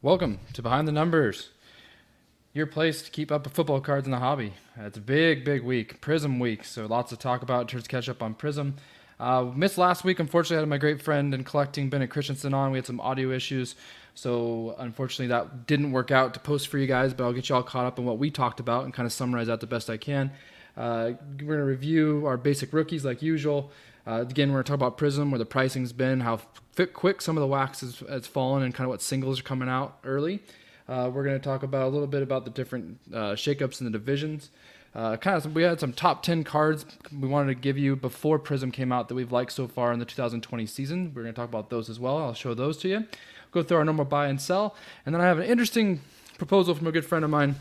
Welcome to Behind the Numbers, your place to keep up with football cards in the hobby. It's a big, big week, Prism week, so lots to talk about. Just catch up on Prism. Uh, missed last week, unfortunately. I had my great friend and collecting Bennett Christensen on. We had some audio issues, so unfortunately that didn't work out to post for you guys. But I'll get you all caught up on what we talked about and kind of summarize that the best I can. Uh, we're gonna review our basic rookies like usual. Uh, again, we're going to talk about Prism, where the pricing's been, how quick some of the wax has, has, fallen, and kind of what singles are coming out early. Uh, we're going to talk about a little bit about the different uh, shakeups in the divisions. Uh, kind of, some, we had some top 10 cards we wanted to give you before Prism came out that we've liked so far in the 2020 season. We're going to talk about those as well. I'll show those to you. Go through our normal buy and sell. And then I have an interesting proposal from a good friend of mine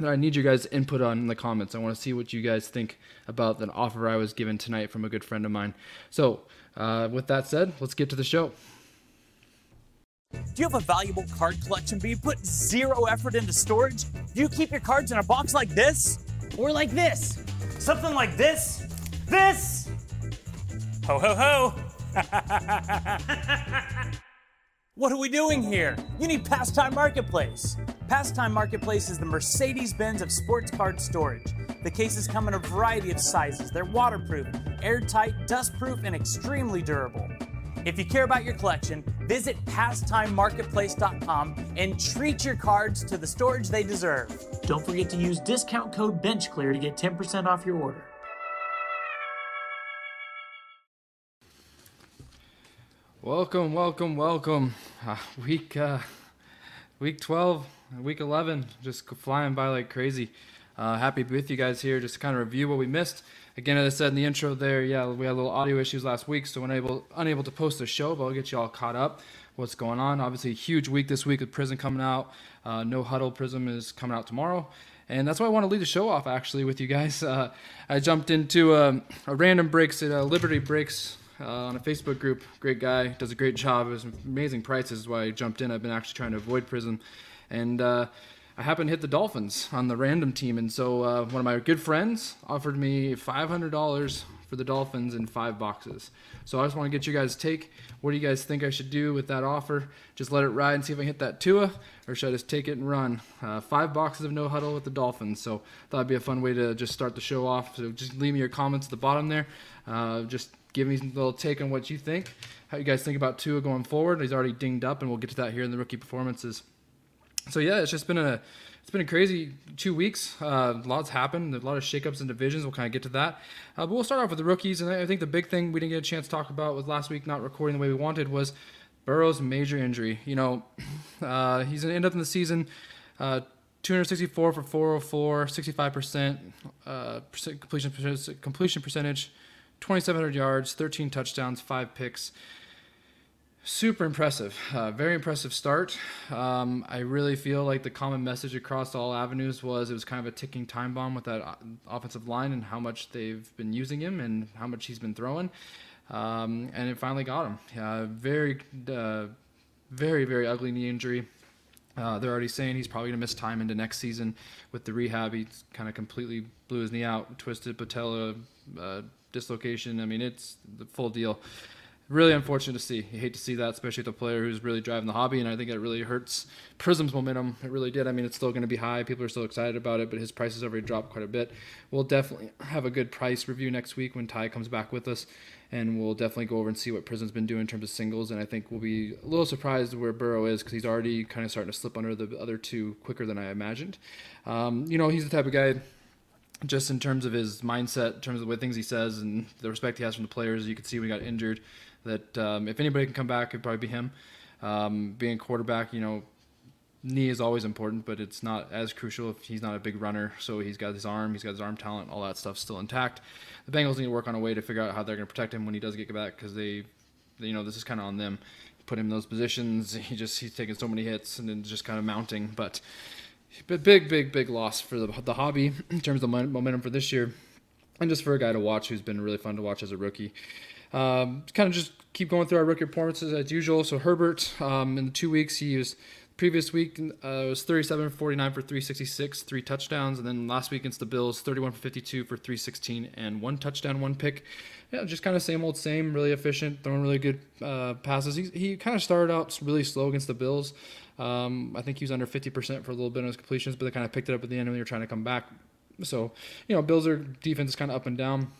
that I need you guys' input on in the comments. I want to see what you guys think about the offer I was given tonight from a good friend of mine. So, uh, with that said, let's get to the show. Do you have a valuable card collection but you put zero effort into storage? Do you keep your cards in a box like this? Or like this? Something like this? This? Ho ho ho! What are we doing here? You need Pastime Marketplace. Pastime Marketplace is the Mercedes Benz of sports card storage. The cases come in a variety of sizes. They're waterproof, airtight, dustproof, and extremely durable. If you care about your collection, visit pastimemarketplace.com and treat your cards to the storage they deserve. Don't forget to use discount code BENCHCLEAR to get 10% off your order. Welcome, welcome, welcome. Uh, week uh, week 12, week 11, just flying by like crazy. Uh, happy to be with you guys here just to kind of review what we missed. Again, as I said in the intro there, yeah, we had a little audio issues last week, so unable unable to post the show, but I'll get you all caught up. What's going on? Obviously, huge week this week with Prism coming out. Uh, no Huddle Prism is coming out tomorrow. And that's why I want to lead the show off actually with you guys. Uh, I jumped into um, a random breaks at uh, Liberty Breaks uh, on a Facebook group. Great guy, does a great job. It was amazing prices. Is why I jumped in. I've been actually trying to avoid Prism, and uh, I happened to hit the Dolphins on the random team. And so uh, one of my good friends offered me five hundred dollars for the Dolphins in five boxes. So I just want to get you guys' take. What do you guys think I should do with that offer? Just let it ride and see if I hit that Tua, or should I just take it and run? Uh, five boxes of no huddle with the Dolphins. So it'd be a fun way to just start the show off. So just leave me your comments at the bottom there. Uh, just give me a little take on what you think. How you guys think about Tua going forward? He's already dinged up, and we'll get to that here in the rookie performances. So yeah, it's just been a it's been a crazy two weeks. Uh, lots happened. A lot of shakeups in divisions. We'll kind of get to that. Uh, but we'll start off with the rookies, and I think the big thing we didn't get a chance to talk about with last week not recording the way we wanted was Burrow's major injury. You know, uh, he's gonna end up in the season. Uh, 264 for 404, 65% uh, completion completion percentage, 2,700 yards, 13 touchdowns, five picks. Super impressive. Uh, very impressive start. Um, I really feel like the common message across all avenues was it was kind of a ticking time bomb with that uh, offensive line and how much they've been using him and how much he's been throwing. Um, and it finally got him. Uh, very, uh, very, very ugly knee injury. Uh, they're already saying he's probably going to miss time into next season with the rehab. He kind of completely blew his knee out, twisted patella uh, dislocation. I mean, it's the full deal. Really unfortunate to see. You hate to see that, especially with a player who's really driving the hobby, and I think it really hurts Prism's momentum. It really did. I mean, it's still going to be high. People are still excited about it, but his price has already dropped quite a bit. We'll definitely have a good price review next week when Ty comes back with us, and we'll definitely go over and see what Prism's been doing in terms of singles. And I think we'll be a little surprised where Burrow is because he's already kind of starting to slip under the other two quicker than I imagined. Um, you know, he's the type of guy just in terms of his mindset, in terms of the way things he says, and the respect he has from the players. You could see when he got injured that um, if anybody can come back, it'd probably be him. Um, being quarterback, you know, knee is always important, but it's not as crucial if he's not a big runner. So he's got his arm, he's got his arm talent, all that stuff still intact. The Bengals need to work on a way to figure out how they're going to protect him when he does get back because they, they, you know, this is kind of on them. Put him in those positions. He just he's taking so many hits and then just kind of mounting, but. But big, big, big loss for the, the hobby in terms of momentum for this year, and just for a guy to watch who's been really fun to watch as a rookie. Um, kind of just keep going through our rookie performances as usual. So Herbert, um, in the two weeks, he was Previous week uh, it was 37 49 for 366, three touchdowns, and then last week against the Bills, 31 for 52 for 316 and one touchdown, one pick. Yeah, just kind of same old same, really efficient, throwing really good uh, passes. He, he kind of started out really slow against the Bills. Um, I think he was under 50% for a little bit on his completions, but they kind of picked it up at the end when they were trying to come back. So, you know, Bills are defense is kind of up and down.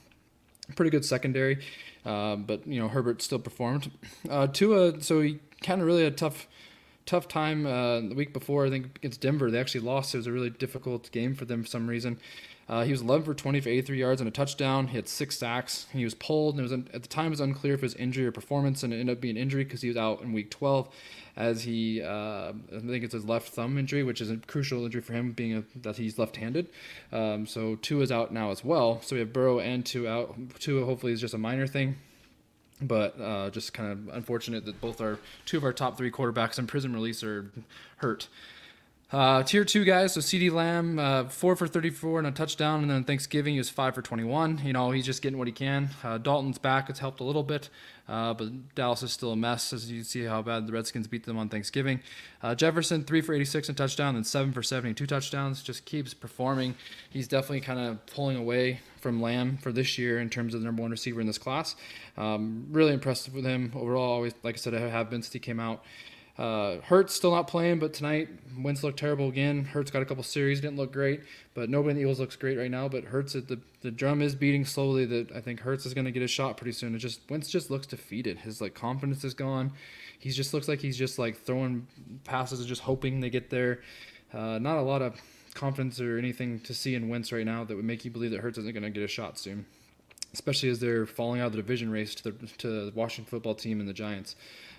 Pretty good secondary, uh, but you know Herbert still performed. Uh, Tua, so he kind of really had a tough tough time uh, the week before. I think against Denver, they actually lost. It was a really difficult game for them for some reason. Uh, he was 11 for 20 for 83 yards and a touchdown. He had six sacks. He was pulled, and it was at the time it was unclear if it was injury or performance, and it ended up being injury because he was out in week 12, as he uh, I think it's his left thumb injury, which is a crucial injury for him, being a, that he's left-handed. Um, so Tua is out now as well. So we have Burrow and Tua out. Tua hopefully is just a minor thing but uh, just kind of unfortunate that both our two of our top three quarterbacks in Prism release are hurt. Uh, tier two guys, so CeeDee Lamb, uh, four for 34 and a touchdown, and then Thanksgiving he was five for 21. You know, he's just getting what he can. Uh, Dalton's back, it's helped a little bit, uh, but Dallas is still a mess, as you see how bad the Redskins beat them on Thanksgiving. Uh, Jefferson, three for 86 and touchdown, then seven for 72 touchdowns, just keeps performing. He's definitely kind of pulling away from Lamb for this year in terms of the number one receiver in this class. Um, really impressed with him overall. Always, like I said, I have been since he came out. Uh, Hurts still not playing, but tonight Wentz looked terrible again. Hurts got a couple series, didn't look great, but nobody in the Eagles looks great right now. But Hurts, the the drum is beating slowly. That I think Hurts is going to get a shot pretty soon. It just Wentz just looks defeated. His like confidence is gone. He just looks like he's just like throwing passes and just hoping they get there. Uh, not a lot of confidence or anything to see in Wentz right now that would make you believe that Hurts isn't going to get a shot soon. Especially as they're falling out of the division race to the to the Washington football team and the Giants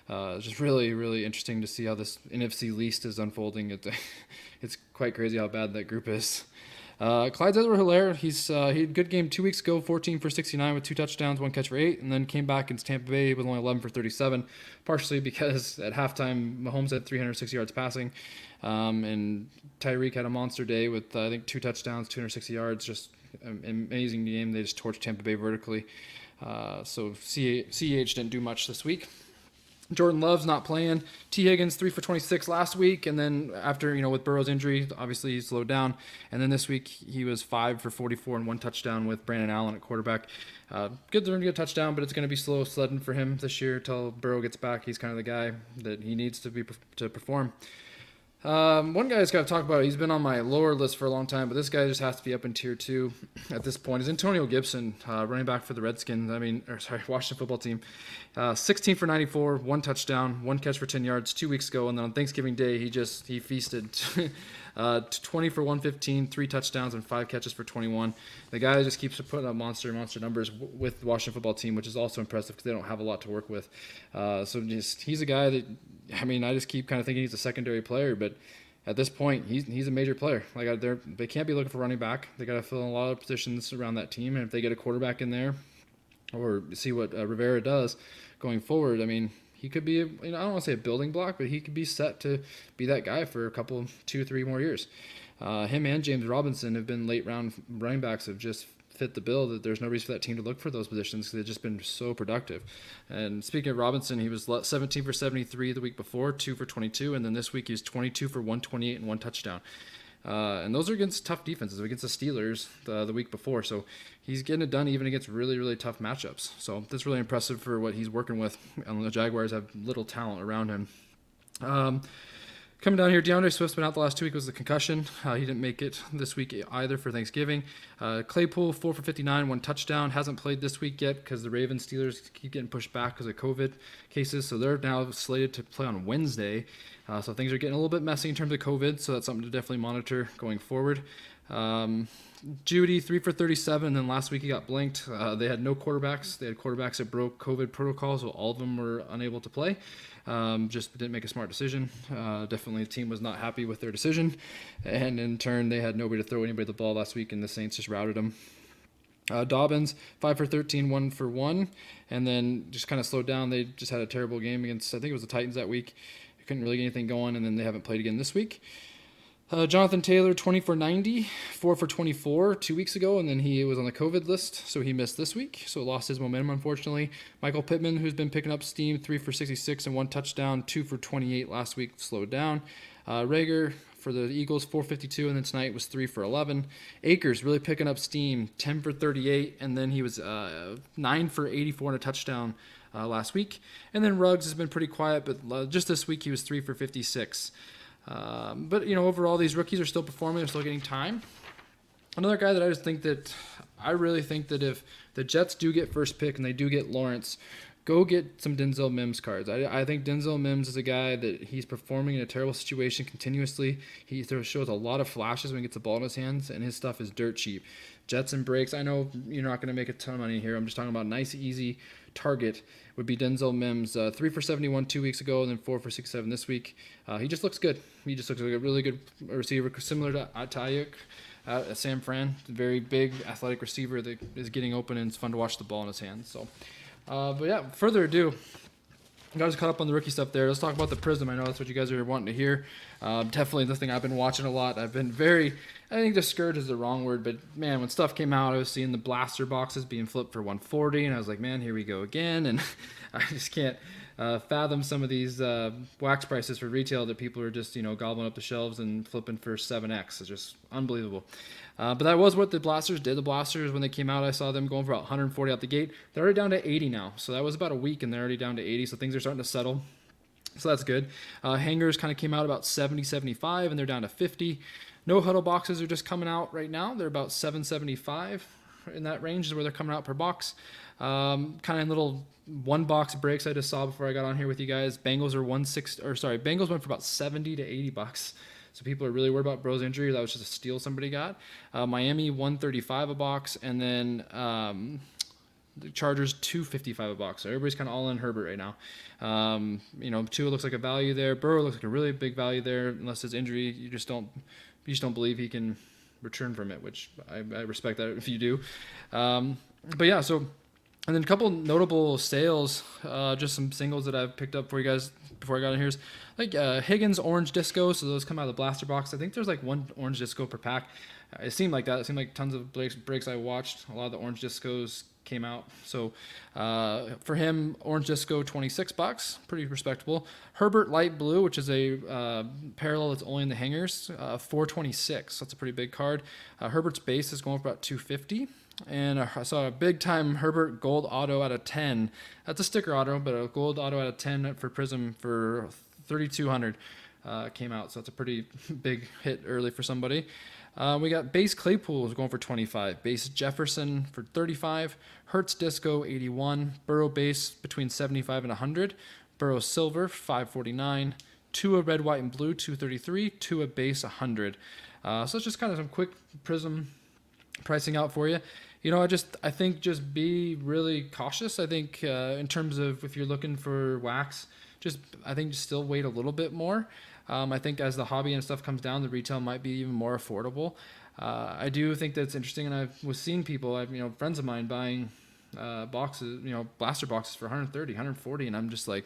uh, just really, really interesting to see how this NFC least is unfolding. It, it's quite crazy how bad that group is. Uh, Clyde Edwards-Helaire, he's uh, he had a good game two weeks ago, 14 for 69 with two touchdowns, one catch for eight, and then came back against Tampa Bay with only 11 for 37, partially because at halftime Mahomes had 306 yards passing, um, and Tyreek had a monster day with uh, I think two touchdowns, 260 yards, just amazing game. They just torched Tampa Bay vertically. Uh, so CH didn't do much this week. Jordan Love's not playing. Tee Higgins three for 26 last week, and then after you know with Burrow's injury, obviously he slowed down. And then this week he was five for 44 and one touchdown with Brandon Allen at quarterback. Uh, good to get a touchdown, but it's going to be slow sledding for him this year until Burrow gets back. He's kind of the guy that he needs to be to perform. Um, one guy just got to talk about. He's been on my lower list for a long time, but this guy just has to be up in tier two at this point. Is Antonio Gibson, uh, running back for the Redskins? I mean, or sorry, Washington football team. Uh, 16 for 94, one touchdown, one catch for 10 yards two weeks ago, and then on Thanksgiving Day he just he feasted. uh, 20 for 115, three touchdowns, and five catches for 21. The guy just keeps putting up monster monster numbers w- with the Washington football team, which is also impressive because they don't have a lot to work with. Uh, so just he's a guy that I mean, I just keep kind of thinking he's a secondary player, but at this point, he's he's a major player. Like they they can't be looking for running back. They got to fill in a lot of positions around that team, and if they get a quarterback in there, or see what uh, Rivera does going forward, I mean, he could be. You know, I don't want to say a building block, but he could be set to be that guy for a couple, two, three more years. Uh, him and James Robinson have been late round running backs have just fit the bill that there's no reason for that team to look for those positions because they've just been so productive. And speaking of Robinson, he was 17 for 73 the week before, 2 for 22, and then this week he was 22 for 128 and one touchdown. Uh, and those are against tough defenses, against the Steelers the, the week before. So he's getting it done even against really, really tough matchups. So that's really impressive for what he's working with. And the Jaguars have little talent around him. Um, Coming down here, DeAndre Swift's been out the last two weeks with a concussion. Uh, he didn't make it this week either for Thanksgiving. Uh, Claypool, 4 for 59, one touchdown. Hasn't played this week yet because the Ravens Steelers keep getting pushed back because of COVID cases. So they're now slated to play on Wednesday. Uh, so things are getting a little bit messy in terms of COVID. So that's something to definitely monitor going forward. Um, Jeudy, three for 37, and then last week he got blanked. Uh, they had no quarterbacks. They had quarterbacks that broke COVID protocols, so all of them were unable to play. Um, just didn't make a smart decision. Uh, definitely, the team was not happy with their decision, and in turn, they had nobody to throw anybody the ball last week, and the Saints just routed them. Uh, Dobbins, 5 for 13, 1 for 1, and then just kind of slowed down. They just had a terrible game against, I think it was the Titans that week. Couldn't really get anything going, and then they haven't played again this week. Uh, Jonathan Taylor, 20 for 90, 4 for 24 two weeks ago, and then he was on the COVID list, so he missed this week, so lost his momentum, unfortunately. Michael Pittman, who's been picking up steam, 3 for 66 and one touchdown, 2 for 28 last week, slowed down. Uh, Reagor for the Eagles, 452, and then tonight was 3 for 11. Akers really picking up steam, 10 for 38, and then he was uh, 9 for 84 and a touchdown uh, last week. And then Ruggs has been pretty quiet, but uh, just this week he was 3 for 56. Um, but, you know, overall, these rookies are still performing, they're still getting time. Another guy that I just think that I really think that if the Jets do get first pick and they do get Lawrence, go get some Denzel Mims cards. I, I think Denzel Mims is a guy that he's performing in a terrible situation continuously. He shows a lot of flashes when he gets the ball in his hands, and his stuff is dirt cheap. Jets and breaks. I know you're not going to make a ton of money here. I'm just talking about a nice, easy target would be Denzel Mims. Uh, three for 71 two weeks ago, and then four for 67 this week. Uh, he just looks good. He just looks like a really good receiver, similar to Aiyuk. Uh, Sam Fran, very big athletic receiver that is getting open and it's fun to watch the ball in his hands. So uh, but yeah, further ado, got caught up on the rookie stuff there. Let's talk about the Prism. I know that's what you guys are wanting to hear. Uh, definitely the thing I've been watching a lot. I've been very, I think discouraged is the wrong word, but man, when stuff came out, I was seeing the blaster boxes being flipped for 140, and I was like, man, here we go again. And I just can't uh, fathom some of these uh, wax prices for retail that people are just, you know, gobbling up the shelves and flipping for 7x. It's just unbelievable. Uh, but that was what the blasters did. The blasters, when they came out, I saw them going for about 140 out the gate. They're already down to 80 now. So that was about a week, and they're already down to 80. So things are starting to settle. So that's good. Uh, hangers kind of came out about 70, 75, and they're down to 50. No huddle boxes are just coming out right now. They're about 775 in that range is where they're coming out per box. Um, kind of little one box breaks I just saw before I got on here with you guys. Bengals are one six or sorry, Bengals went for about 70 to 80 bucks. So people are really worried about Burrow's injury. That was just a steal somebody got. Uh, Miami 135 a box, and then um, the Chargers 255 a box. So everybody's kind of all in Herbert right now. Um, you know, Tua looks like a value there. Burrow looks like a really big value there. Unless his injury, you just don't you just don't believe he can return from it, which I, I respect that if you do. Um, but yeah, so and then a couple notable sales, uh, just some singles that I've picked up for you guys before I got in here is like uh, Higgins Orange Disco. So those come out of the blaster box. I think there's like one Orange Disco per pack. It seemed like that. It seemed like tons of breaks, breaks I watched. A lot of the Orange Discos came out. So uh, for him, Orange Disco 26 bucks, pretty respectable. Herbert Light Blue, which is a uh, parallel that's only in the hangers, uh, 426. That's a pretty big card. Uh, Herbert's base is going for about 250. And I saw a big time Herbert Gold Auto out of 10. That's a sticker auto, but a gold auto out of 10 for Prism for 3,200 uh, came out. So that's a pretty big hit early for somebody. Uh, we got base Claypool is going for 25, base Jefferson for 35, Hurts Disco 81, Burrow base between 75 and 100, Burrow Silver 549, Two Tua Red, White, and Blue 233, Two Tua base 100. Uh, so it's just kind of some quick Prism pricing out for you. You know, I just I think just be really cautious. I think uh, in terms of if you're looking for wax, just I think just still wait a little bit more. Um, I think as the hobby and stuff comes down, the retail might be even more affordable. Uh, I do think that's interesting, and I was seeing people, I've you know friends of mine buying uh, boxes, you know blaster boxes for 130, 140, and I'm just like,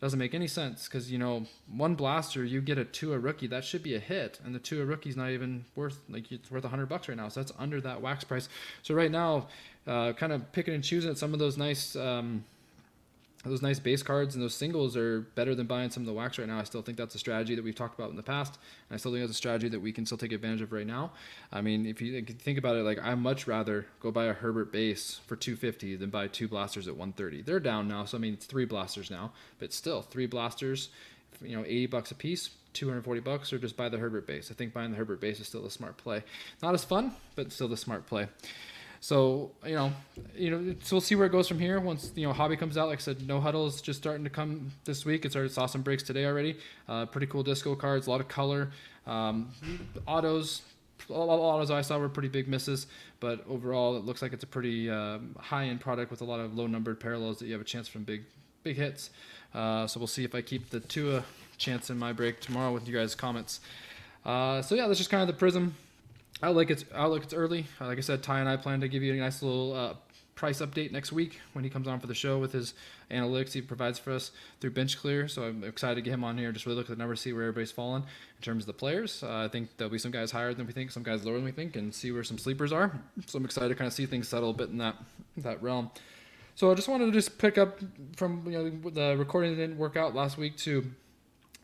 doesn't make any sense because you know one blaster you get a two a rookie that should be a hit, and the Tua rookie's not even worth like it's worth 100 bucks right now, so that's under that wax price. So right now, uh, kind of picking and choosing some of those nice. Um, those nice base cards and those singles are better than buying some of the wax right now. I still think that's a strategy that we've talked about in the past, and I still think that's a strategy that we can still take advantage of right now. I mean, if you think about it, like I much rather go buy a Herbert base for 250 than buy two blasters at 130. They're down now, so I mean it's three blasters now, but still three blasters, you know, 80 bucks a piece. 240 bucks or just buy the Herbert base. I think buying the Herbert base is still a smart play. Not as fun, but still the smart play. So you know, you know, so we'll see where it goes from here. Once you know hobby comes out, like I said, no huddle is just starting to come this week. It's already saw some breaks today already. Uh, pretty cool disco cards, a lot of color, um, autos. All, autos I saw were pretty big misses, but overall it looks like it's a pretty uh, high-end product with a lot of low-numbered parallels that you have a chance from big, big hits. Uh, so we'll see if I keep the Tua chance in my break tomorrow with you guys' comments. Uh, so yeah, that's just kind of the Prism it's outlook it's early. Like I said, Ty and I plan to give you a nice little uh, price update next week when he comes on for the show with his analytics he provides for us through Bench Clear. So I'm excited to get him on here. Just really look at the numbers, see where everybody's falling in terms of the players. Uh, I think there'll be some guys higher than we think, some guys lower than we think, and see where some sleepers are. So I'm excited to kind of see things settle a bit in that that realm. So I just wanted to just pick up from you know the recording that didn't work out last week to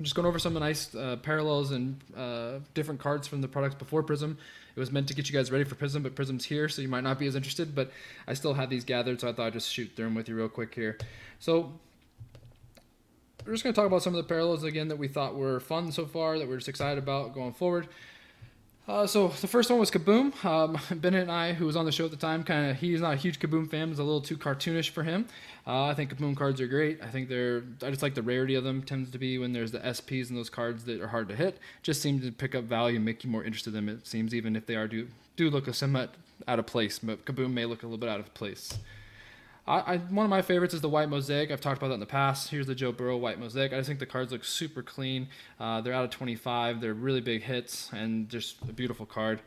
Just going over some of the nice uh, parallels and uh, different cards from the products before Prism. It was meant to get you guys ready for Prism, but Prism's here, so you might not be as interested. But I still had these gathered, so I thought I'd just shoot through them with you real quick here. So we're just going to talk about some of the parallels again that we thought were fun so far, that we're just excited about going forward. Uh, so the first one was Kaboom. Um, Bennett and I, who was on the show at the time, kind of he's not a huge Kaboom fan. It's a little too cartoonish for him. Uh, I think Kaboom cards are great. I think they're I just like the rarity of them. Tends to be when there's the SPs and those cards that are hard to hit. Just seem to pick up value and make you more interested in them. It seems even if they are do do look a somewhat out of place. But Kaboom may look a little bit out of place. I, I, one of my favorites is the white mosaic. I've talked about that in the past. Here's the Joe Burrow white mosaic. I just think the cards look super clean. Uh, they're out of 25. They're really big hits and just a beautiful card.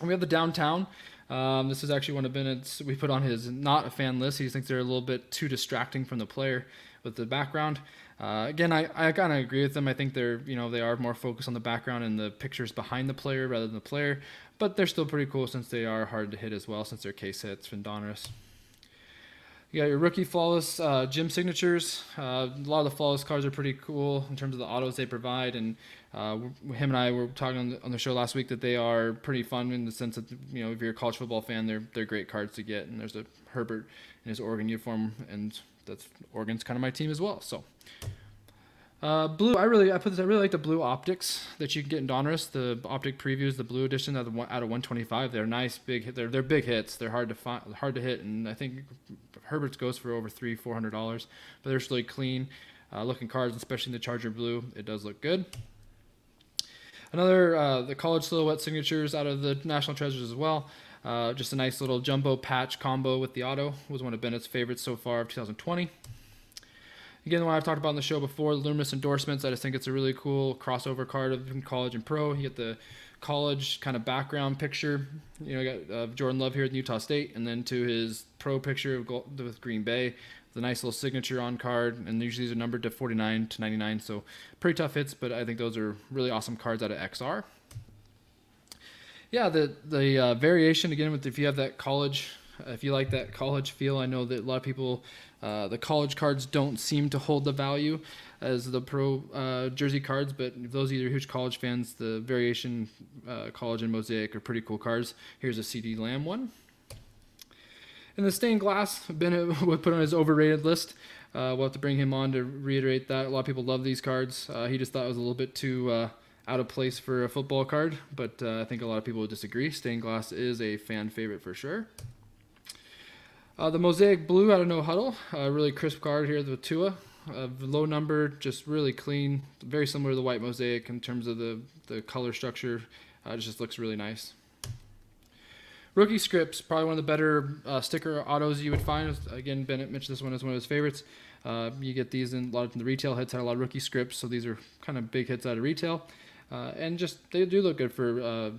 And we have the downtown. Um, this is actually one of Bennett's we put on his not a fan list. He thinks they're a little bit too distracting from the player with the background. Uh, again, I, I kind of agree with them. I think they're you know they are more focused on the background and the pictures behind the player rather than the player but they're still pretty cool since they are hard to hit as well, since they're case hits from Donruss. You got your rookie flawless uh, gym signatures. Uh, a lot of the flawless cards are pretty cool in terms of the autos they provide, and uh, him and I were talking on the, on the, show last week that they are pretty fun in the sense that you know if you're a college football fan, they're they're great cards to get. And there's a Herbert in his Oregon uniform, and that's Oregon's kind of my team as well. So uh, blue, I really, I put this, I really like the blue optics that you can get in Donruss. The optic previews, the blue edition out of, out of 125. They're nice, big. They're they're big hits. They're hard to find, hard to hit, and I think Herbert's goes for over three, four hundred dollars. But they're really clean uh, looking cards, especially in the Charger blue. It does look good. Another, uh, the college silhouette signatures out of the National Treasures as well. Uh, just a nice little jumbo patch combo with the auto was one of Bennett's favorites so far of 2020. Again, one I've talked about in the show before, Loomis endorsements. I just think it's a really cool crossover card of college and pro. You get the college kind of background picture. You know, you got uh, Jordan Love here at Utah State, and then to his pro picture with Green Bay, the nice little signature on card. And usually these are numbered to 49 to 99, so pretty tough hits. But I think those are really awesome cards out of XR. Yeah, the the uh, variation again with if you have that college, if you like that college feel, I know that a lot of people uh, the college cards don't seem to hold the value as the pro uh, jersey cards, but those of you who are huge college fans, the variation uh, college and mosaic are pretty cool cards. Here's a CeeDee Lamb one. And the stained glass, Bennett would put on his overrated list. Uh, we'll have to bring him on to reiterate that. A lot of people love these cards. Uh, he just thought it was a little bit too uh, out of place for a football card, but I think a lot of people would disagree. Stained glass is a fan favorite for sure. Uh, the Mosaic Blue out of No Huddle, a really crisp card here with Tua. Uh, low number, just really clean, very similar to the white Mosaic in terms of the, the color structure. Uh, it just looks really nice. Rookie Scripts, probably one of the better uh, sticker autos you would find. Again, Bennett mentioned this one as one of his favorites. Uh, you get these in a lot of the retail hits, had a lot of rookie scripts, so these are kind of big hits out of retail. Uh, and just they do look good for uh,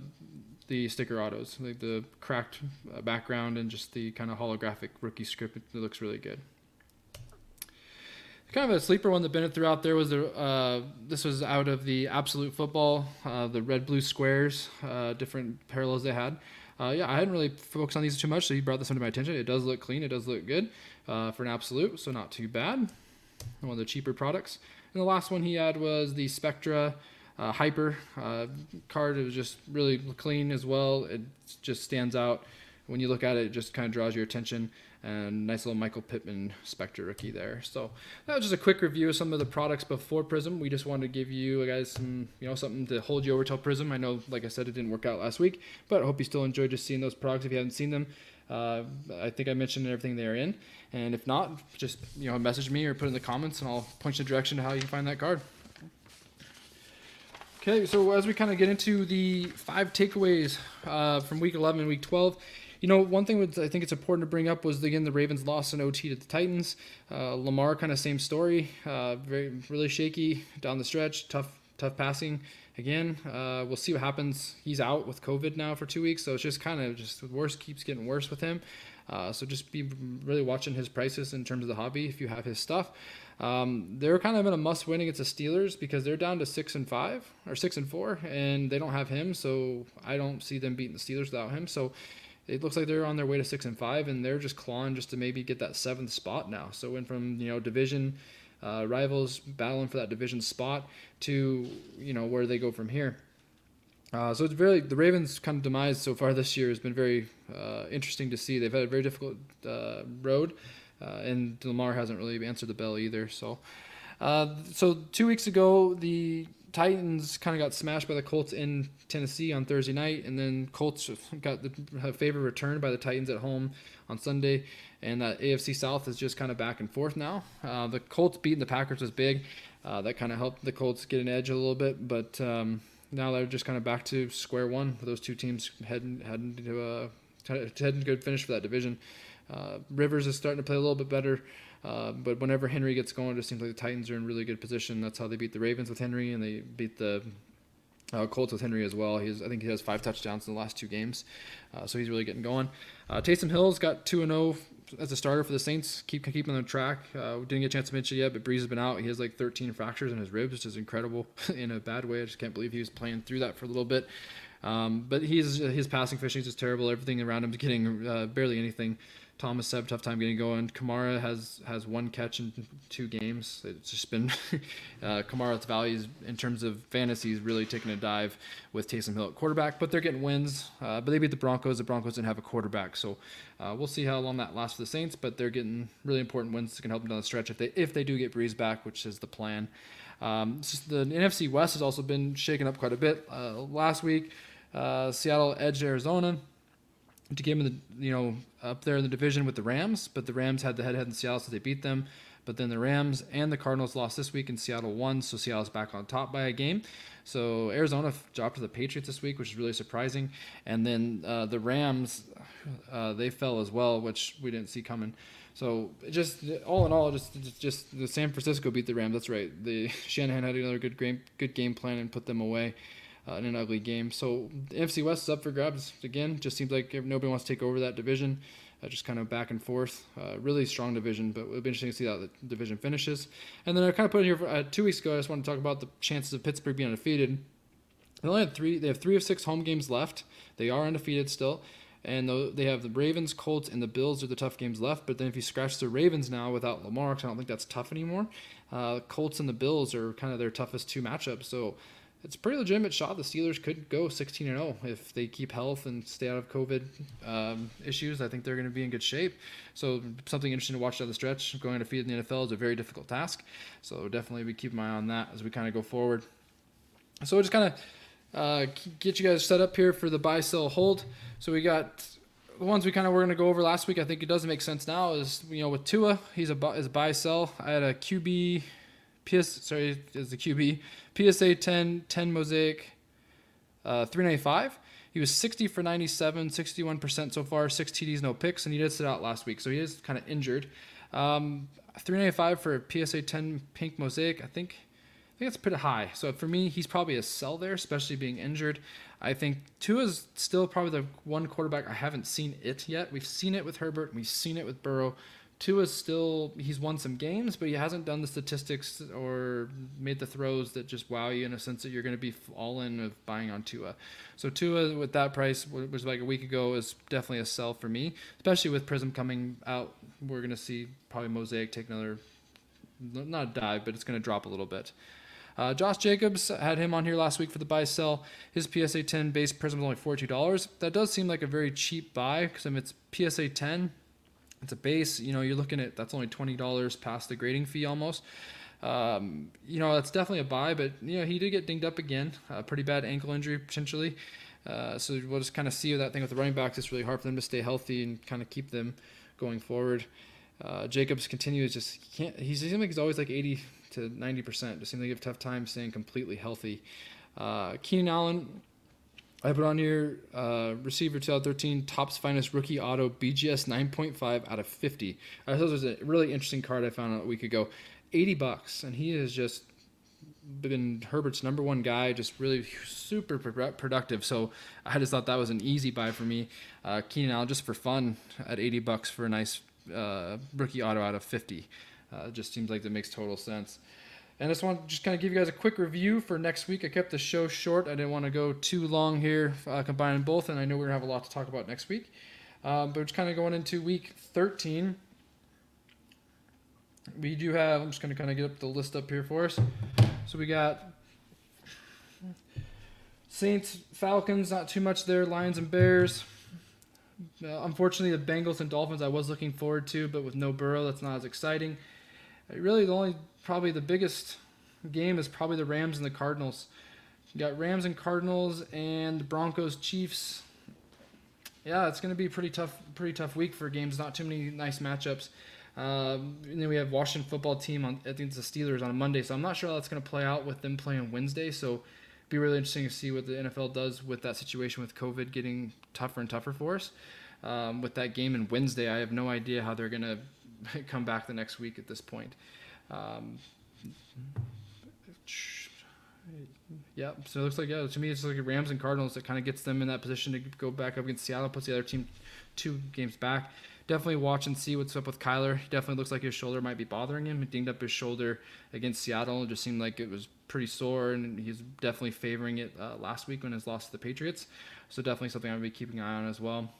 the sticker autos, like the cracked uh, background and just the kind of holographic rookie script. It looks really good. Kind of a sleeper one that Bennett threw out there was the uh, this was out of the Absolute Football, uh, the red blue squares, uh, different parallels they had. Uh, yeah, I hadn't really focused on these too much, so he brought this under my attention. It does look clean, it does look good uh, for an Absolute, so not too bad. One of the cheaper products. And the last one he had was the Spectra uh, hyper uh, card. It was just really clean as well. It just stands out when you look at it. It just kind of draws your attention. And nice little Michael Pittman Spectra rookie there. So that was just a quick review of some of the products before Prism. We just wanted to give you guys some, you know, something to hold you over till Prism. I know, like I said, it didn't work out last week, but I hope you still enjoyed just seeing those products if you haven't seen them. Uh, I think I mentioned everything they're in, and if not, just you know, message me or put in the comments, and I'll point you in the direction to how you can find that card. Okay, so as we kind of get into the five takeaways uh, from week 11 and week 12, you know, one thing I think it's important to bring up was again the Ravens lost in OT to the Titans. Uh, Lamar kind of same story, uh, very really shaky down the stretch, tough tough passing. Again, uh, we'll see what happens. He's out with COVID now for two weeks, so it's just kind of just worse keeps getting worse with him. Uh, so just be really watching his prices in terms of the hobby if you have his stuff. Um, they're kind of in a must win against the Steelers because they're down to six and five or six and four, and they don't have him. So I don't see them beating the Steelers without him. So it looks like they're on their way to six and five, and they're just clawing just to maybe get that seventh spot now. So went from you know division uh, rivals battling for that division spot to you know where they go from here. Uh, so it's very the Ravens' kind of demise so far this year has been very uh, interesting to see. They've had a very difficult uh, road, uh, and Lamar hasn't really answered the bell either. So, uh, so two weeks ago, the Titans kind of got smashed by the Colts in Tennessee on Thursday night, and then Colts got the favor returned by the Titans at home on Sunday, and that AFC South is just kind of back and forth now. Uh, the Colts beating the Packers was big. that kind of helped the Colts get an edge a little bit, but um, now they're just kind of back to square one for those two teams heading heading to a heading good finish for that division. Uh, Rivers is starting to play a little bit better, uh, but whenever Henry gets going, it just seems like the Titans are in really good position. That's how they beat the Ravens with Henry, and they beat the uh, Colts with Henry as well. He's I think he has five touchdowns in the last two games, uh, so he's really getting going. Uh, Taysom Hill's got two and zero oh as a starter for the Saints. Keep keeping on track. Uh, didn't get a chance to mention it yet, but Brees has been out. He has like 13 fractures in his ribs, which is incredible in a bad way. I just can't believe he was playing through that for a little bit. Um, but he's his passing efficiency is terrible. Everything around him is getting uh, barely anything. Thomas had a tough time getting going. Kamara has has one catch in two games. It's just been uh, Kamara's values in terms of fantasy is really taking a dive with Taysom Hill at quarterback. But they're getting wins. Uh, but they beat the Broncos. The Broncos didn't have a quarterback, so uh, we'll see how long that lasts for the Saints. But they're getting really important wins that can help them down the stretch if they if they do get Brees back, which is the plan. Um, the NFC West has also been shaken up quite a bit. Uh, last week, uh, Seattle edged Arizona to get them the you know up there in the division with the Rams, but the Rams had the head-to-head in Seattle, so they beat them. But then the Rams and the Cardinals lost this week, and Seattle won, so Seattle's back on top by a game. So Arizona dropped to the Patriots this week, which is really surprising. And then uh, the Rams, uh, they fell as well, which we didn't see coming. So just all in all, just just the San Francisco beat the Rams. That's right. The Shanahan had another good game, good game plan and put them away uh, in an ugly game. So the NFC West is up for grabs again. Just seems like nobody wants to take over that division. Uh, just kind of back and forth. Uh, really strong division, but it'll be interesting to see how the division finishes. And then I kind of put in here for, uh, two weeks ago. I just want to talk about the chances of Pittsburgh being undefeated. They only have three. They have three of six home games left. They are undefeated still, and they have the Ravens, Colts, and the Bills are the tough games left. But then if you scratch the Ravens now without Lamar, I don't think that's tough anymore. Uh, Colts and the Bills are kind of their toughest two matchups. So it's a pretty legitimate shot. The Steelers could go 16 and 0 if they keep health and stay out of COVID um, issues. I think they're going to be in good shape. So something interesting to watch down the stretch. Going undefeated in the NFL is a very difficult task. So definitely be keeping my eye on that as we kind of go forward. So we'll just kind of uh, get you guys set up here for the buy, sell, hold. So we got the ones we kind of were going to go over last week. I think it doesn't make sense now. Is you know with Tua, he's a is a buy sell. I had a QB PS sorry is the QB PSA 10 10 Mosaic uh, 395. He was 60 for 97, 61% so far, six TDs, no picks, and he did sit out last week, so he is kind of injured. Um, 395 for PSA 10 pink Mosaic, I think. I think it's pretty high. So for me, he's probably a sell there, especially being injured. I think Tua is still probably the one quarterback I haven't seen it yet. We've seen it with Herbert, we've seen it with Burrow. Tua still he's won some games, but he hasn't done the statistics or made the throws that just wow you in a sense that you're going to be all in of buying on Tua. So Tua with that price, which was like a week ago, is definitely a sell for me, especially with Prism coming out. We're going to see probably Mosaic take another not a dive, but it's going to drop a little bit. Uh, Josh Jacobs had him on here last week for the buy sell. His PSA 10 base prism is only $42. That does seem like a very cheap buy because I mean, it's PSA 10 it's a base. You know, you're looking at that's only twenty dollars past the grading fee almost. Um, you know, that's definitely a buy, but you know he did get dinged up again, a pretty bad ankle injury potentially. Uh, so we'll just kind of see that thing with the running backs. It's really hard for them to stay healthy and kind of keep them going forward. Uh, Jacobs continues just he can't. He seems like he's always like 80 to 90 percent. Just seems like he have a tough time staying completely healthy. Uh, Keenan Allen I put on here uh, receiver 2013 Topps finest rookie auto BGS 9.5 out of 50. I thought was a really interesting card I found a week ago. 80 bucks, and he has just been Herbert's number one guy, just really super productive. So I just thought that was an easy buy for me. Uh, Keenan Allen just for fun at 80 bucks for a nice uh, rookie auto out of 50. Uh, just seems like that makes total sense. And I just want to just kind of give you guys a quick review for next week. I kept the show short. I didn't want to go too long here, uh, combining both, and I know we're going to have a lot to talk about next week. Um, but just kind of going into week 13. we do have. I'm just gonna kind of get up the list up here for us. So we got Saints, Falcons. Not too much there. Lions and Bears. Uh, unfortunately, the Bengals and Dolphins I was looking forward to, but with no Burrow, that's not as exciting. Really, the only probably the biggest game is probably the Rams and the Cardinals. You got Rams and Cardinals and Broncos Chiefs. Yeah, it's going to be pretty tough, pretty tough week for games. Not too many nice matchups. Um, and then we have Washington football team on. I think it's the Steelers on Monday, so I'm not sure how that's going to play out with them playing Wednesday. So, be really interesting to see what the NFL does with that situation with COVID getting tougher and tougher for us. Um, with that game in Wednesday, I have no idea how they're going to come back the next week at this point. Um, yeah, so it looks like yeah. To me, it's like Rams and Cardinals that kind of gets them in that position to go back up against Seattle, puts the other team two games back. Definitely watch and see what's up with Kyler. Definitely looks like his shoulder might be bothering him. He dinged up his shoulder against Seattle. Just seemed like it was pretty sore, and he's definitely favoring it uh, last week when his loss to the Patriots. So definitely something I'm gonna be keeping an eye on as well.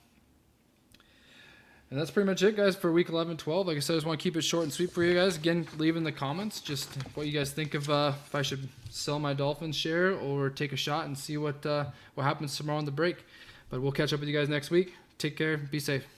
And that's pretty much it, guys, for week 11 12. Like I said, I just want to keep it short and sweet for you guys. Again, leave in the comments just what you guys think of uh, if I should sell my Dolphins share or take a shot and see what, uh, what happens tomorrow on the break. But we'll catch up with you guys next week. Take care. Be safe.